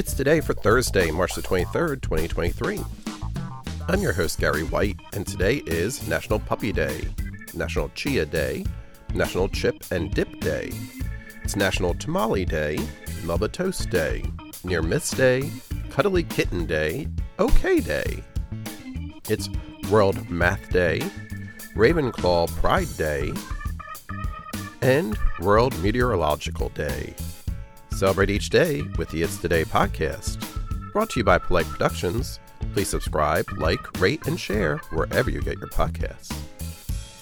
It's today for Thursday, March the 23rd, 2023. I'm your host, Gary White, and today is National Puppy Day, National Chia Day, National Chip and Dip Day. It's National Tamale Day, Melba Toast Day, Near Miss Day, Cuddly Kitten Day, OK Day. It's World Math Day, Ravenclaw Pride Day, and World Meteorological Day. Celebrate each day with the It's Today podcast. Brought to you by Polite Productions. Please subscribe, like, rate, and share wherever you get your podcasts.